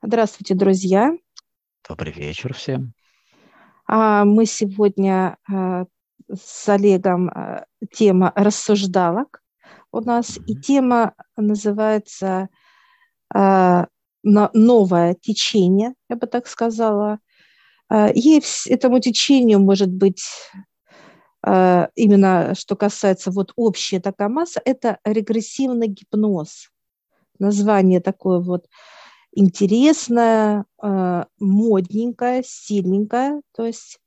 Здравствуйте, друзья. Добрый вечер всем. А, мы сегодня а, с Олегом а, тема рассуждалок у нас, mm-hmm. и тема называется новое течение, я бы так сказала. И этому течению может быть именно что касается вот общая такая масса, это регрессивный гипноз. Название такое вот интересная, э, модненькая, сильненькая. То есть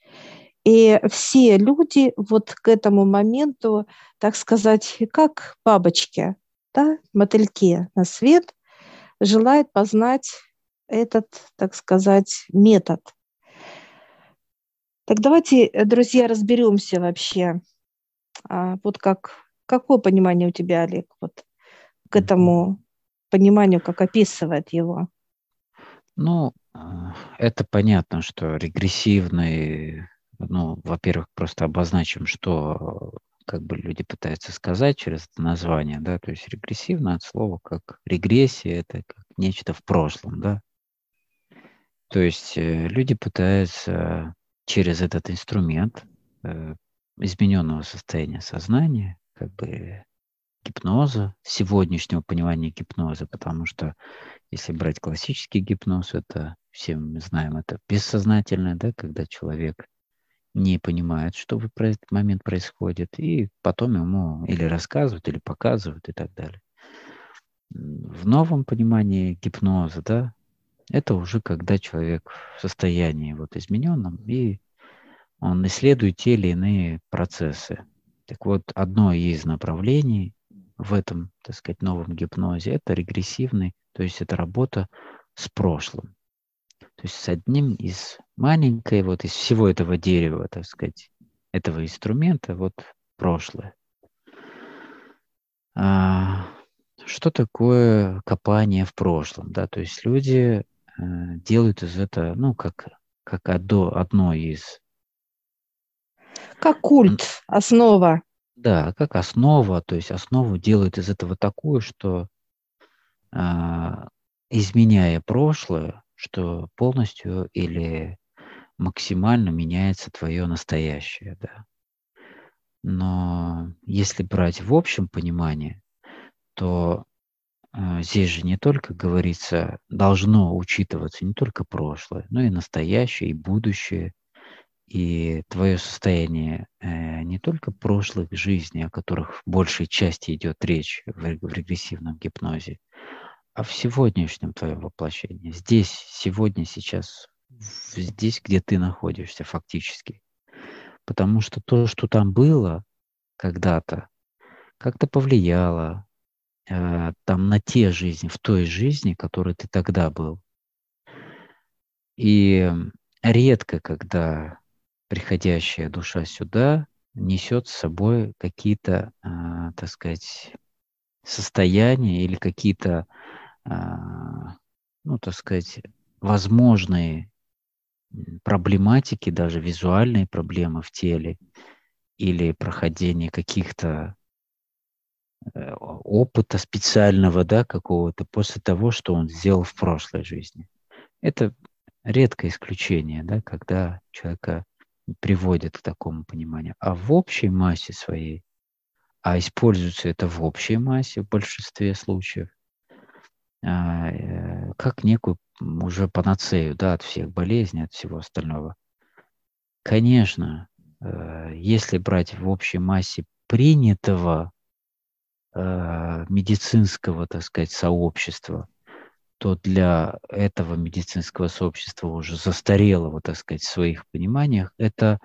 и все люди вот к этому моменту, так сказать, как бабочки, да, мотыльки на свет, желают познать этот, так сказать, метод. Так давайте, друзья, разберемся вообще. А, вот как, какое понимание у тебя, Олег, вот к этому пониманию, как описывает его? Ну, а, это понятно, что регрессивный, ну, во-первых, просто обозначим, что как бы люди пытаются сказать через это название, да, то есть регрессивно от слова как регрессия, это как нечто в прошлом, да. То есть э, люди пытаются через этот инструмент э, измененного состояния сознания, как бы гипноза, сегодняшнего понимания гипноза, потому что если брать классический гипноз, это все мы знаем, это бессознательное, да, когда человек не понимает, что в этот момент происходит, и потом ему или рассказывают, или показывают и так далее. В новом понимании гипноза, да, это уже когда человек в состоянии вот измененном, и он исследует те или иные процессы. Так вот, одно из направлений в этом, так сказать, новом гипнозе, это регрессивный, то есть это работа с прошлым. То есть с одним из маленькой, вот из всего этого дерева, так сказать, этого инструмента, вот прошлое. А, что такое копание в прошлом? Да? То есть люди э, делают из этого, ну, как, как одно, одно из... Как культ, основа. Да, как основа, то есть основу делают из этого такую, что а, изменяя прошлое, что полностью или максимально меняется твое настоящее, да. Но если брать в общем понимании, то э, здесь же не только говорится, должно учитываться не только прошлое, но и настоящее, и будущее, и твое состояние э, не только прошлых жизней, о которых в большей части идет речь в, в регрессивном гипнозе, а в сегодняшнем твоем воплощении, здесь, сегодня, сейчас, здесь, где ты находишься фактически. Потому что то, что там было когда-то, как-то повлияло э, там на те жизни, в той жизни, которой ты тогда был. И редко, когда приходящая душа сюда несет с собой какие-то, э, так сказать, состояния или какие-то, э, ну, так сказать, возможные проблематики, даже визуальные проблемы в теле или проходение каких-то э, опыта специального, да, какого-то после того, что он сделал в прошлой жизни. Это редкое исключение, да, когда человека приводит к такому пониманию. А в общей массе своей, а используется это в общей массе в большинстве случаев, а, э, как некую уже панацею да, от всех болезней, от всего остального. Конечно, э, если брать в общей массе принятого э, медицинского, так сказать, сообщества, то для этого медицинского сообщества уже застарелого, так сказать, в своих пониманиях, это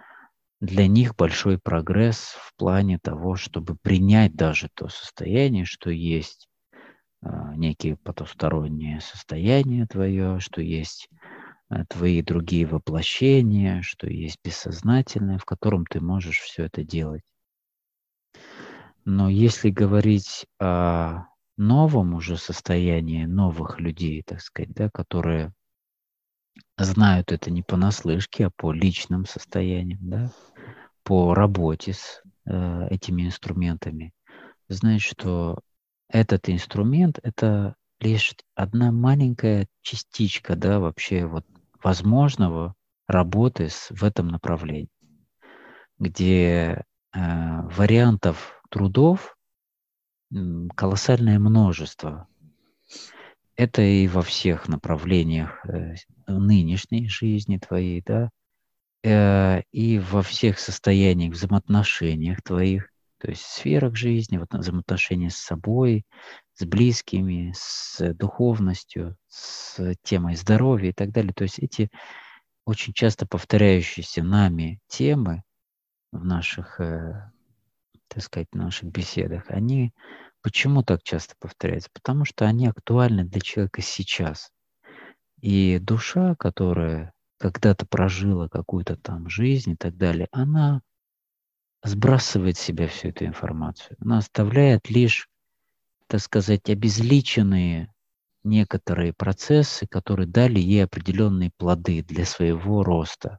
для них большой прогресс в плане того, чтобы принять даже то состояние, что есть э, некие потусторонние состояния твое, что есть э, твои другие воплощения, что есть бессознательное, в котором ты можешь все это делать. Но если говорить о новом уже состоянии новых людей, так сказать, да, которые знают это не понаслышке, а по личным состояниям, да, по работе с э, этими инструментами, знают, что этот инструмент – это лишь одна маленькая частичка, да, вообще вот возможного работы с, в этом направлении, где э, вариантов трудов колоссальное множество. Это и во всех направлениях э, нынешней жизни твоей, да, э, и во всех состояниях, взаимоотношениях твоих, то есть сферах жизни, вот взаимоотношения с собой, с близкими, с духовностью, с темой здоровья и так далее. То есть эти очень часто повторяющиеся нами темы в наших, э, так сказать, наших беседах, они почему так часто повторяются? Потому что они актуальны для человека сейчас. И душа, которая когда-то прожила какую-то там жизнь и так далее, она сбрасывает с себя всю эту информацию. Она оставляет лишь, так сказать, обезличенные некоторые процессы, которые дали ей определенные плоды для своего роста.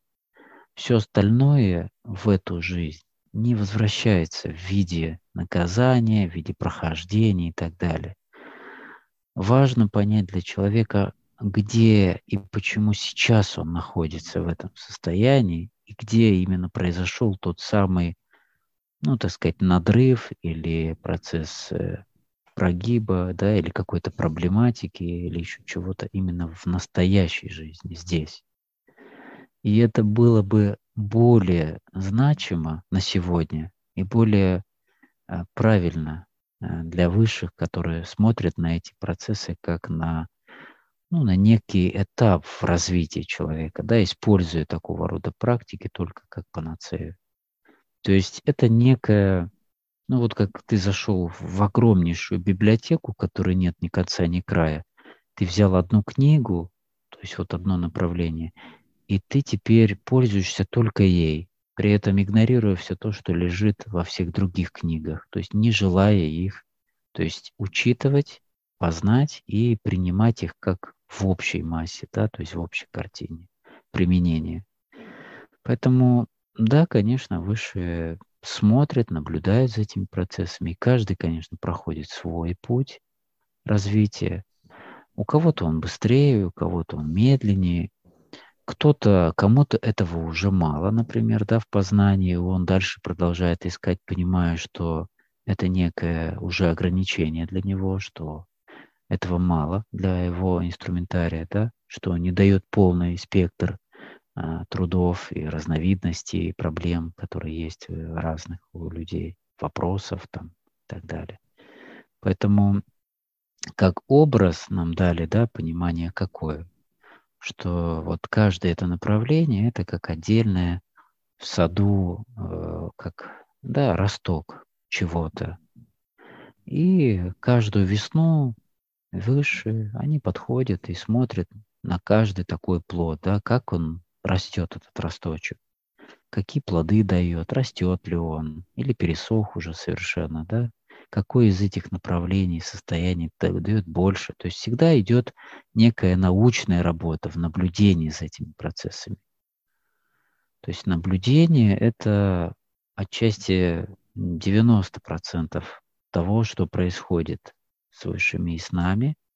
Все остальное в эту жизнь не возвращается в виде наказания, в виде прохождения и так далее. Важно понять для человека, где и почему сейчас он находится в этом состоянии, и где именно произошел тот самый, ну, так сказать, надрыв или процесс э, прогиба, да, или какой-то проблематики, или еще чего-то именно в настоящей жизни, здесь. И это было бы более значимо на сегодня и более а, правильно а, для высших, которые смотрят на эти процессы как на, ну, на некий этап в развитии человека, да, используя такого рода практики только как панацею. То есть это некая ну вот как ты зашел в огромнейшую библиотеку, которой нет ни конца, ни края, ты взял одну книгу, то есть вот одно направление, и ты теперь пользуешься только ей, при этом игнорируя все то, что лежит во всех других книгах, то есть не желая их, то есть учитывать, познать и принимать их как в общей массе, да, то есть в общей картине применения. Поэтому, да, конечно, высшее смотрят, наблюдают за этими процессами. И каждый, конечно, проходит свой путь развития. У кого-то он быстрее, у кого-то он медленнее. Кто-то, кому-то этого уже мало, например, да, в познании, он дальше продолжает искать, понимая, что это некое уже ограничение для него, что этого мало для его инструментария, да, что не дает полный спектр а, трудов и разновидностей проблем, которые есть разных у людей, вопросов там и так далее. Поэтому как образ нам дали, да, понимание какое, что вот каждое это направление, это как отдельное в саду, э, как, да, росток чего-то. И каждую весну выше они подходят и смотрят на каждый такой плод, да, как он растет этот росточек, какие плоды дает, растет ли он, или пересох уже совершенно, да, какое из этих направлений, состояний дает больше. То есть всегда идет некая научная работа в наблюдении за этими процессами. То есть наблюдение – это отчасти 90% того, что происходит с высшими и с нами –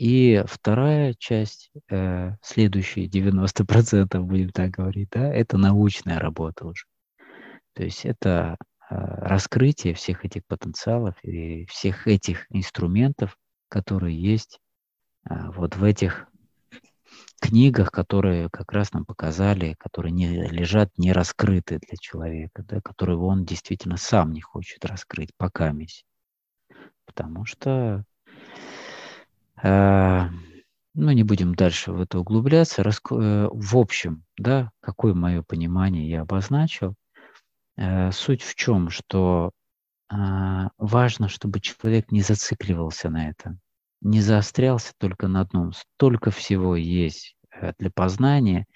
и вторая часть, э, следующие 90%, будем так говорить, да, это научная работа уже. То есть это раскрытие всех этих потенциалов и всех этих инструментов, которые есть э, вот в этих книгах, которые как раз нам показали, которые не лежат не раскрыты для человека, да, которые он действительно сам не хочет раскрыть пока месть. Потому что Э, ну, не будем дальше в это углубляться. Э, в общем, да, какое мое понимание я обозначил. Э, суть в чем, что важно, чтобы человек не зацикливался на этом, не заострялся только на одном. Столько всего есть для познания,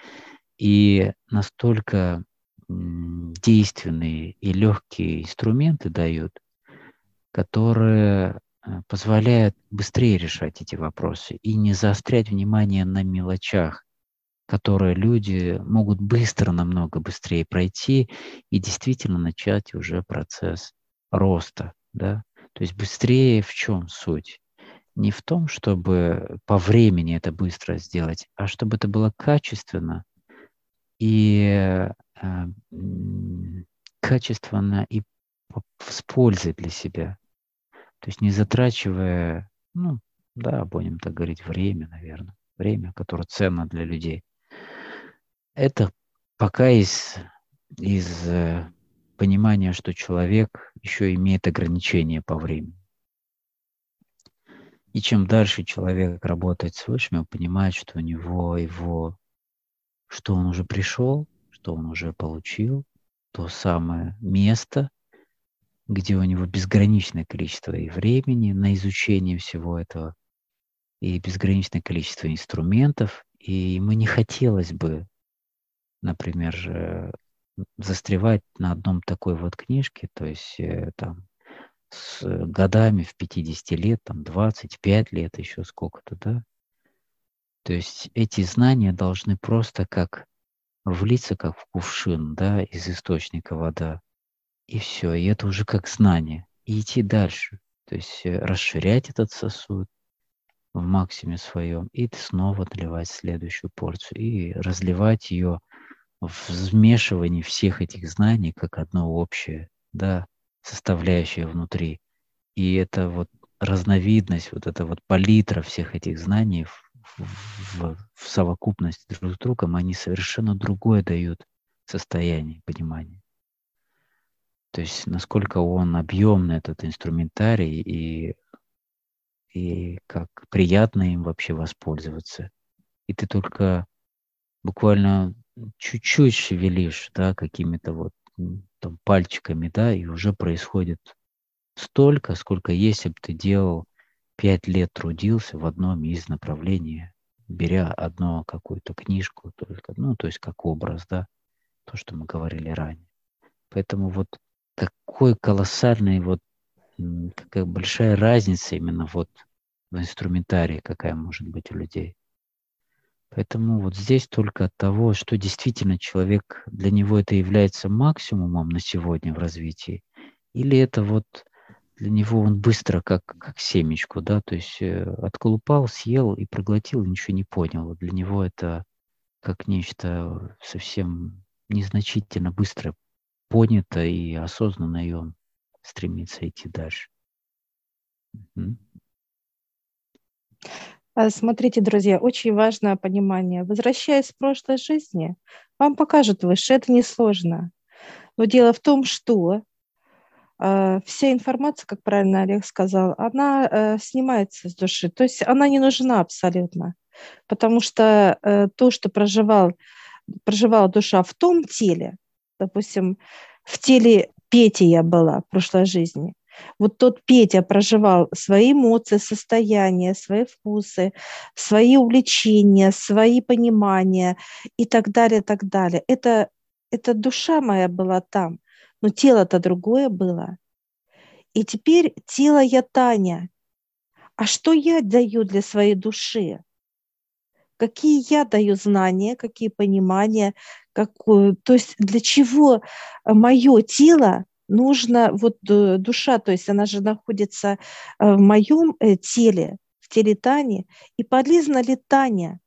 и настолько действенные и легкие инструменты дают, которые Э, позволяет быстрее решать эти вопросы и не заострять внимание на мелочах, которые люди могут быстро, намного быстрее пройти и действительно начать уже процесс роста. Да? То есть быстрее в чем суть? не в том, чтобы по времени это быстро сделать, а чтобы это было качественно и э, качественно и с пользой для себя. То есть не затрачивая, ну, да, будем так говорить, время, наверное, время, которое ценно для людей. Это пока из, из э, понимания, что человек еще имеет ограничения по времени. И чем дальше человек работает с высшим, он понимает, что у него его, что он уже пришел, что он уже получил, то самое место, где у него безграничное количество и времени на изучение всего этого, и безграничное количество инструментов, и ему не хотелось бы, например, застревать на одном такой вот книжке, то есть э, там с годами в 50 лет, там 25 лет, еще сколько-то, да. То есть эти знания должны просто как влиться, как в кувшин, да, из источника вода. И все, и это уже как знание. И идти дальше. То есть э, расширять этот сосуд в максиме своем и снова наливать следующую порцию и разливать ее в всех этих знаний как одно общее, да, составляющее внутри. И это вот разновидность, вот эта вот палитра всех этих знаний в, в, в совокупности друг с другом, они совершенно другое дают состояние понимания. То есть насколько он объемный, этот инструментарий, и, и как приятно им вообще воспользоваться. И ты только буквально чуть-чуть шевелишь, да, какими-то вот там пальчиками, да, и уже происходит столько, сколько если бы ты делал пять лет трудился в одном из направлений, беря одну какую-то книжку, только, ну, то есть как образ, да, то, что мы говорили ранее. Поэтому вот какой колоссальный вот, какая большая разница именно вот в инструментарии, какая может быть у людей. Поэтому вот здесь только от того, что действительно человек, для него это является максимумом на сегодня в развитии, или это вот для него он быстро, как, как семечку, да, то есть э, отколупал, съел и проглотил, и ничего не понял. Для него это как нечто совсем незначительно быстро понято и осознанно, и он стремится идти дальше. Угу. Смотрите, друзья, очень важное понимание. Возвращаясь в прошлой жизни, вам покажут выше, это несложно. Но дело в том, что э, вся информация, как правильно Олег сказал, она э, снимается с души. То есть она не нужна абсолютно. Потому что э, то, что проживал, проживала душа в том теле, допустим, в теле Пети я была в прошлой жизни. Вот тот Петя проживал свои эмоции, состояния, свои вкусы, свои увлечения, свои понимания и так далее, так далее. Это, это душа моя была там, но тело-то другое было. И теперь тело я Таня. А что я даю для своей души? какие я даю знания, какие понимания, какую, то есть для чего мое тело нужно, вот э, душа, то есть она же находится э, в моем э, теле, в теле Тани, и полезна ли Таня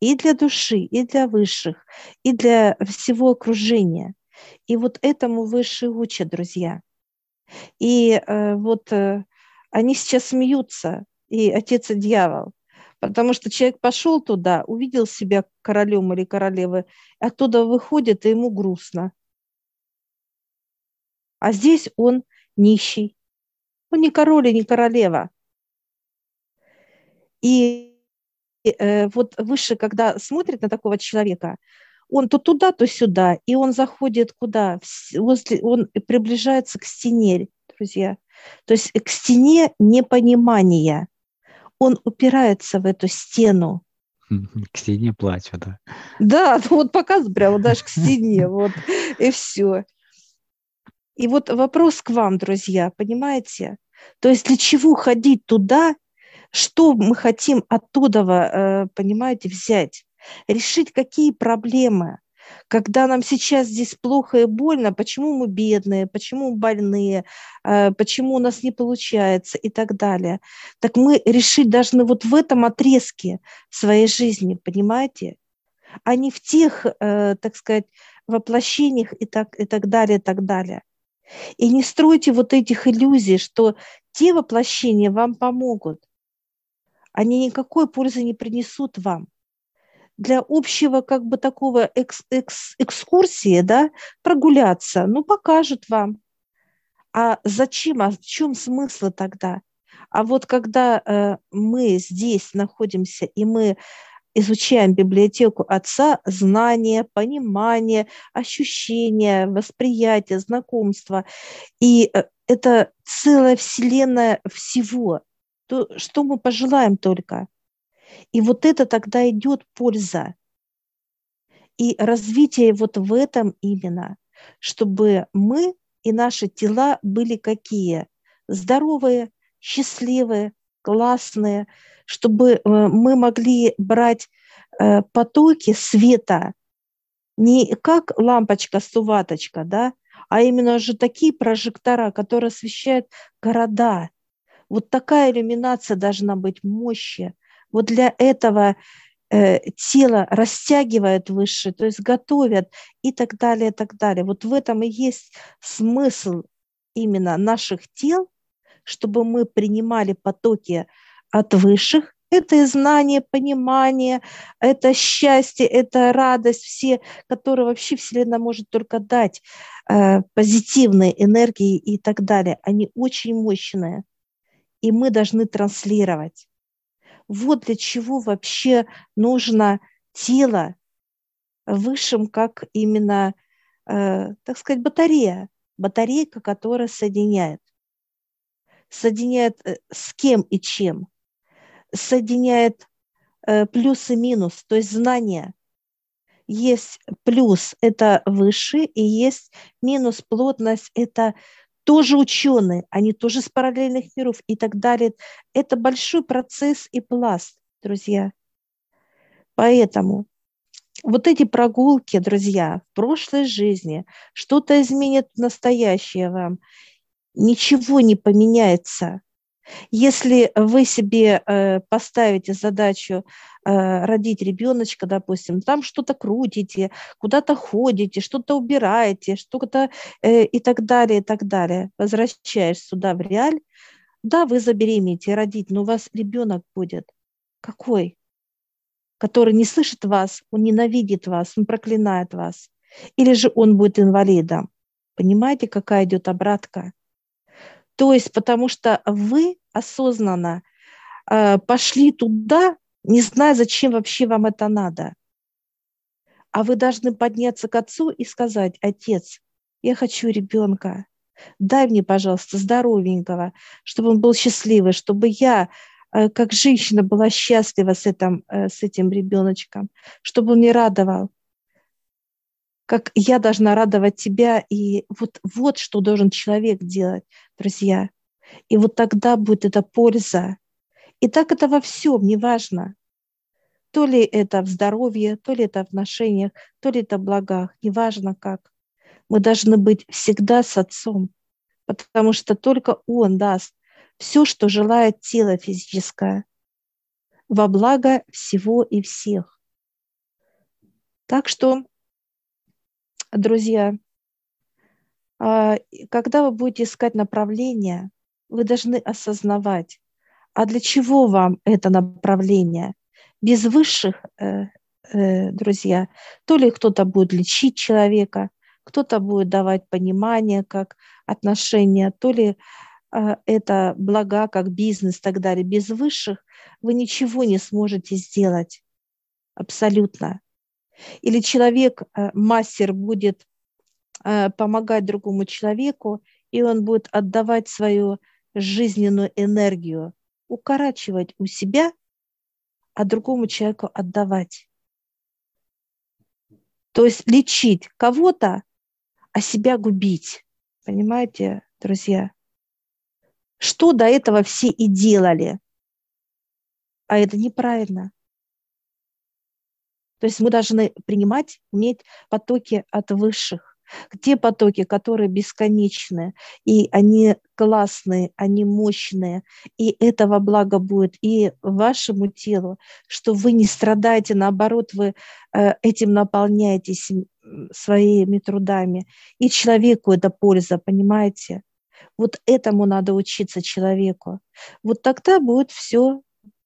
и для души, и для высших, и для всего окружения. И вот этому высшие учат, друзья. И вот они сейчас смеются, и отец и дьявол – Потому что человек пошел туда, увидел себя королем или королевой, оттуда выходит, и ему грустно. А здесь он нищий. Он не король и не королева. И э, вот выше, когда смотрит на такого человека, он то туда, то сюда, и он заходит куда? Возле, он приближается к стене, друзья. То есть к стене непонимания он упирается в эту стену. К стене плачу, да. Да, ну вот показ прямо даже к стене, вот, и все. И вот вопрос к вам, друзья, понимаете? То есть для чего ходить туда, что мы хотим оттуда, э, понимаете, взять? Решить какие проблемы? когда нам сейчас здесь плохо и больно, почему мы бедные, почему мы больные, э, почему у нас не получается и так далее. Так мы решить должны вот в этом отрезке своей жизни, понимаете? А не в тех, э, так сказать, воплощениях и так, и так далее, и так далее. И не стройте вот этих иллюзий, что те воплощения вам помогут. Они никакой пользы не принесут вам для общего как бы такого экс, экс, экскурсии, да, прогуляться, ну, покажет вам. А зачем, а в чем смысл тогда? А вот когда э, мы здесь находимся и мы изучаем библиотеку отца, знания, понимание, ощущения, восприятие, знакомство, и э, это целая вселенная всего, то что мы пожелаем только – и вот это тогда идет польза. И развитие вот в этом именно, чтобы мы и наши тела были какие? Здоровые, счастливые, классные, чтобы э, мы могли брать э, потоки света не как лампочка-суваточка, да, а именно же такие прожектора, которые освещают города. Вот такая иллюминация должна быть мощи, вот для этого э, тело растягивает выше, то есть готовят и так далее, и так далее. Вот в этом и есть смысл именно наших тел, чтобы мы принимали потоки от высших, это знание, понимание, это счастье, это радость, все, которые вообще Вселенная может только дать, э, позитивные энергии и так далее. Они очень мощные, и мы должны транслировать. Вот для чего вообще нужно тело высшим, как именно, э, так сказать, батарея, батарейка, которая соединяет. Соединяет э, с кем и чем. Соединяет э, плюс и минус, то есть знания. Есть плюс – это выше, и есть минус плотность – это тоже ученые, они тоже с параллельных миров и так далее. Это большой процесс и пласт, друзья. Поэтому вот эти прогулки, друзья, в прошлой жизни, что-то изменит в настоящее вам, ничего не поменяется. Если вы себе э, поставите задачу э, родить ребеночка, допустим, там что-то крутите, куда-то ходите, что-то убираете, что-то э, и так далее, и так далее, возвращаешь сюда в реаль, да, вы забеременеете, родить, но у вас ребенок будет. Какой? Который не слышит вас, он ненавидит вас, он проклинает вас. Или же он будет инвалидом. Понимаете, какая идет обратка? То есть потому что вы осознанно э, пошли туда, не зная, зачем вообще вам это надо. А вы должны подняться к отцу и сказать, отец, я хочу ребенка, дай мне, пожалуйста, здоровенького, чтобы он был счастливый, чтобы я э, как женщина была счастлива с этим, э, с этим ребеночком, чтобы он мне радовал как я должна радовать тебя. И вот, вот что должен человек делать, друзья. И вот тогда будет эта польза. И так это во всем, неважно. То ли это в здоровье, то ли это в отношениях, то ли это в благах, неважно как. Мы должны быть всегда с Отцом, потому что только Он даст все, что желает тело физическое, во благо всего и всех. Так что друзья, а, когда вы будете искать направление, вы должны осознавать, а для чего вам это направление? Без высших, э, э, друзья, то ли кто-то будет лечить человека, кто-то будет давать понимание, как отношения, то ли э, это блага, как бизнес и так далее. Без высших вы ничего не сможете сделать. Абсолютно. Или человек, э, будет э, помогать другому человеку, и он будет отдавать свою жизненную энергию, укорачивать у себя, а другому человеку отдавать. То есть лечить кого-то, а себя губить. Понимаете, друзья? Что до этого все и делали. А это неправильно. То есть мы должны принимать, уметь потоки от высших те потоки, которые бесконечны, и они классные, они мощные, и этого блага будет и вашему телу, что вы не страдаете, наоборот, вы э, этим наполняетесь своими трудами, и человеку это польза, понимаете? Вот этому надо учиться человеку. Вот тогда будет все,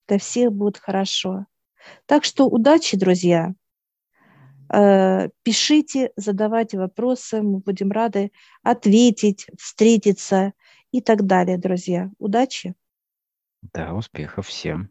для всех будет хорошо. Так что удачи, друзья! Э, пишите, задавайте вопросы, мы будем рады ответить, встретиться и так далее, друзья. Удачи! Да, успехов всем!